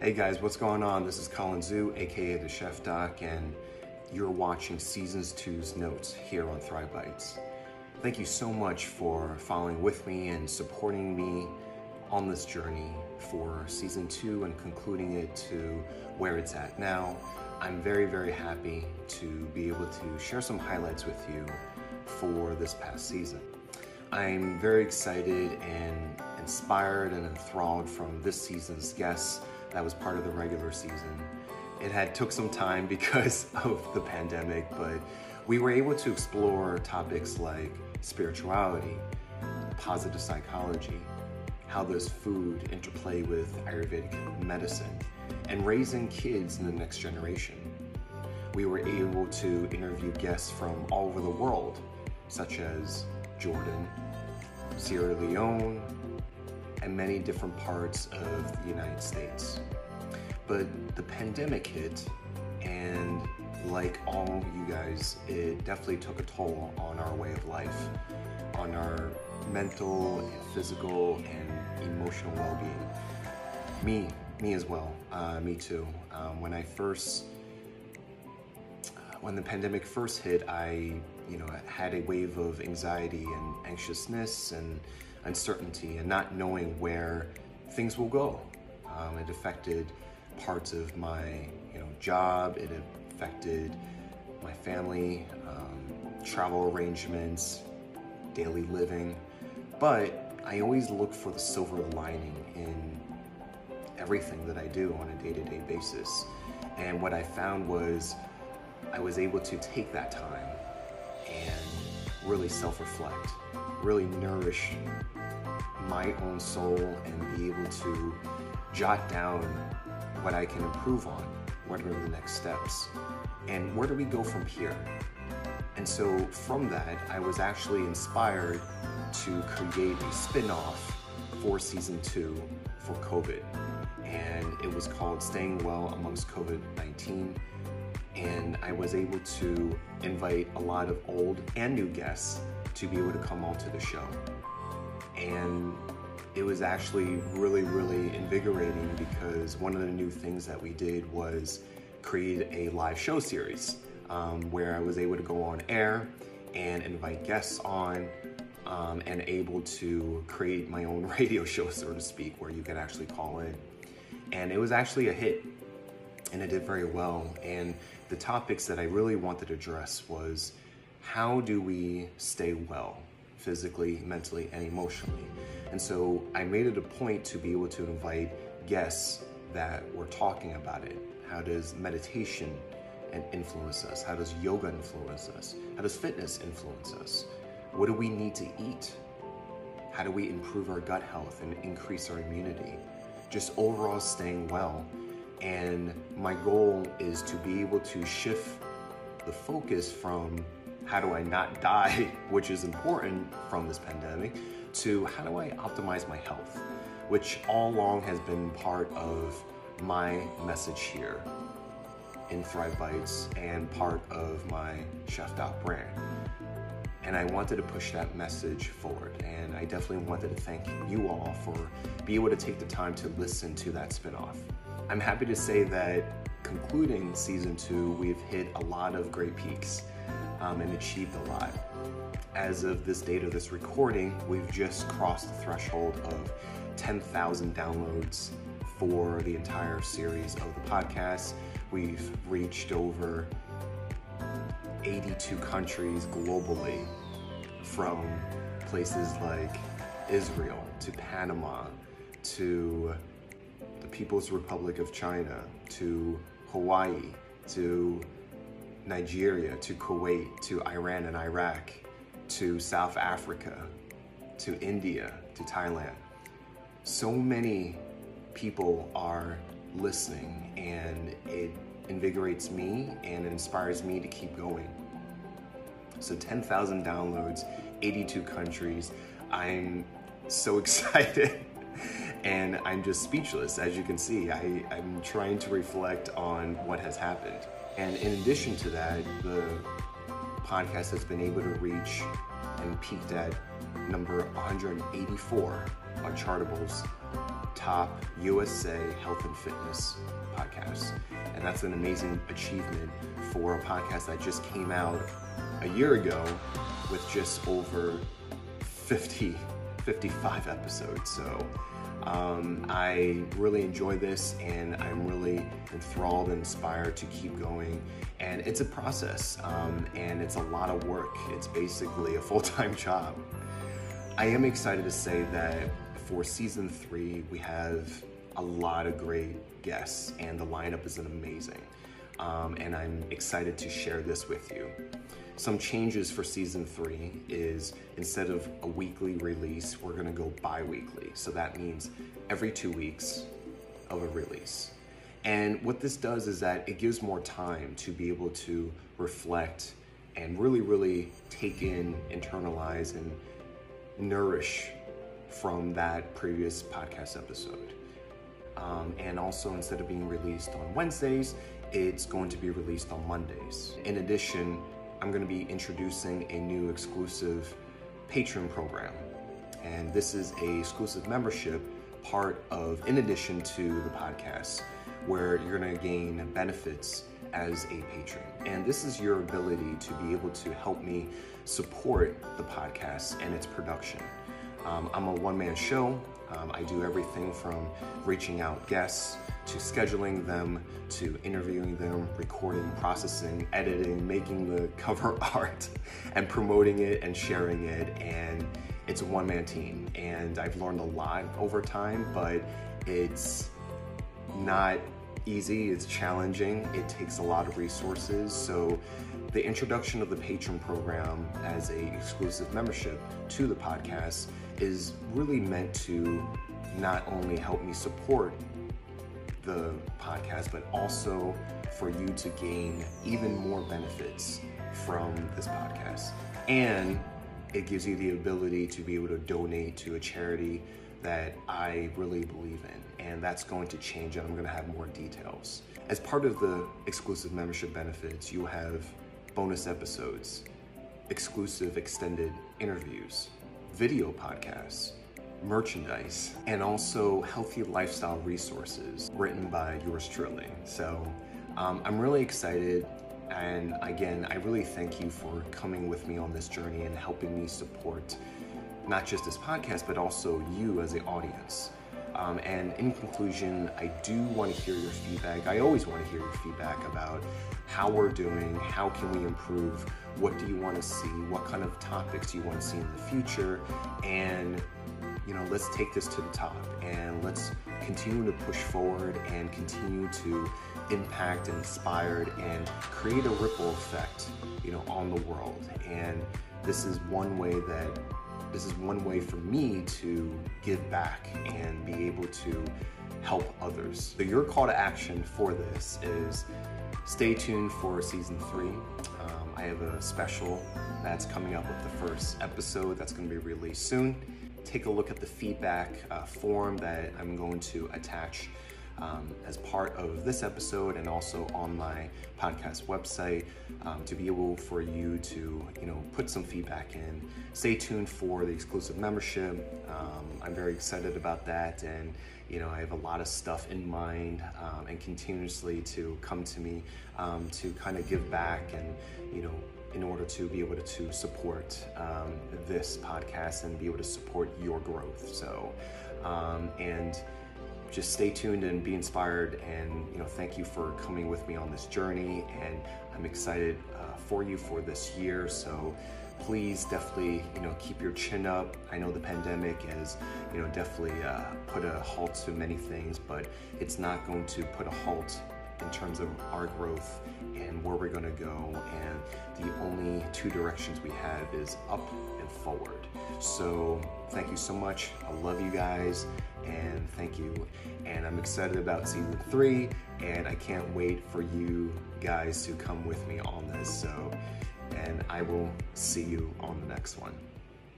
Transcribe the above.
Hey guys, what's going on? This is Colin Zhu, aka the Chef Doc, and you're watching Seasons 2's notes here on Thrive Bites. Thank you so much for following with me and supporting me on this journey for season two and concluding it to where it's at now. I'm very, very happy to be able to share some highlights with you for this past season. I'm very excited and inspired and enthralled from this season's guests that was part of the regular season. It had took some time because of the pandemic, but we were able to explore topics like spirituality, positive psychology, how does food interplay with Ayurvedic medicine, and raising kids in the next generation. We were able to interview guests from all over the world, such as Jordan, Sierra Leone, and many different parts of the United States. But the pandemic hit, and like all you guys, it definitely took a toll on our way of life, on our mental, and physical, and emotional well-being. Me, me as well. Uh, me too. Um, when I first, when the pandemic first hit, I, you know, had a wave of anxiety and anxiousness and uncertainty, and not knowing where things will go. Um, it affected parts of my, you know, job. It affected my family, um, travel arrangements, daily living. But I always look for the silver lining in everything that I do on a day to day basis. And what I found was I was able to take that time and really self reflect, really nourish my own soul, and be able to jot down what I can improve on, what are the next steps, and where do we go from here. And so from that, I was actually inspired to create a spin off for season two for COVID. And it was called Staying Well Amongst COVID 19. And I was able to invite a lot of old and new guests to be able to come onto the show. And it was actually really, really invigorating because one of the new things that we did was create a live show series um, where I was able to go on air and invite guests on um, and able to create my own radio show, so to speak, where you could actually call in. And it was actually a hit and it did very well. And the topics that I really wanted to address was how do we stay well physically, mentally, and emotionally? And so I made it a point to be able to invite guests that were talking about it. How does meditation and influence us? How does yoga influence us? How does fitness influence us? What do we need to eat? How do we improve our gut health and increase our immunity? Just overall staying well. And my goal is to be able to shift the focus from how do I not die, which is important from this pandemic, to how do I optimize my health, which all along has been part of my message here in Thrive Bites and part of my Chef Doc brand. And I wanted to push that message forward. And I definitely wanted to thank you all for being able to take the time to listen to that spinoff. I'm happy to say that concluding season two, we've hit a lot of great peaks um, and achieved a lot. As of this date of this recording, we've just crossed the threshold of 10,000 downloads for the entire series of the podcast. We've reached over 82 countries globally, from places like Israel to Panama to the People's Republic of China to Hawaii to Nigeria to Kuwait to Iran and Iraq to South Africa to India to Thailand. So many people are listening and it invigorates me and inspires me to keep going. So 10,000 downloads, 82 countries. I'm so excited and I'm just speechless. As you can see, I, I'm trying to reflect on what has happened. And in addition to that, the podcast has been able to reach and peaked at number 184 on Chartable's top USA health and fitness podcasts. And that's an amazing achievement for a podcast that just came out a year ago with just over 50, 55 episodes. So um, I really enjoy this and I'm really enthralled and inspired to keep going. And it's a process um, and it's a lot of work. It's basically a full time job. I am excited to say that for season three, we have a lot of great guests and the lineup is amazing. Um, and I'm excited to share this with you. Some changes for season three is instead of a weekly release, we're gonna go bi weekly. So that means every two weeks of a release. And what this does is that it gives more time to be able to reflect and really, really take in, internalize, and nourish from that previous podcast episode. Um, and also, instead of being released on Wednesdays, it's going to be released on Mondays. In addition, I'm going to be introducing a new exclusive Patreon program. And this is a exclusive membership part of, in addition to the podcast, where you're going to gain benefits as a patron. And this is your ability to be able to help me support the podcast and its production. Um, I'm a one man show. Um, I do everything from reaching out guests to scheduling them to interviewing them, recording, processing, editing, making the cover art, and promoting it and sharing it. And it's a one man team. And I've learned a lot over time, but it's not easy, it's challenging, it takes a lot of resources. So the introduction of the Patreon program as a exclusive membership to the podcast is really meant to not only help me support the podcast, but also for you to gain even more benefits from this podcast. And it gives you the ability to be able to donate to a charity that I really believe in. And that's going to change, and I'm going to have more details. As part of the exclusive membership benefits, you have bonus episodes, exclusive extended interviews, video podcasts, merchandise, and also healthy lifestyle resources written by yours truly. So um, I'm really excited. And again, I really thank you for coming with me on this journey and helping me support not just this podcast, but also you as the audience. Um, and in conclusion, I do want to hear your feedback. I always want to hear your feedback about how we're doing, how can we improve, what do you want to see, what kind of topics do you want to see in the future, and you know, let's take this to the top and let's continue to push forward and continue to impact and inspire and create a ripple effect, you know, on the world. And this is one way that this is one way for me to give back and be able to help others. So your call to action for this is stay tuned for season three. Um, I have a special that's coming up with the first episode that's going to be released soon take a look at the feedback uh, form that I'm going to attach um, as part of this episode and also on my podcast website um, to be able for you to you know put some feedback in stay tuned for the exclusive membership um, i'm very excited about that and you know i have a lot of stuff in mind um, and continuously to come to me um, to kind of give back and you know in order to be able to support um, this podcast and be able to support your growth. So, and just stay tuned and be inspired. And you know, thank you for coming with me on this journey. And I'm excited uh, for you for this year. So please definitely you know keep your chin up i know the pandemic has you know definitely uh, put a halt to many things but it's not going to put a halt in terms of our growth and where we're going to go. And the only two directions we have is up and forward. So thank you so much. I love you guys and thank you. And I'm excited about season three and I can't wait for you guys to come with me on this. So, and I will see you on the next one.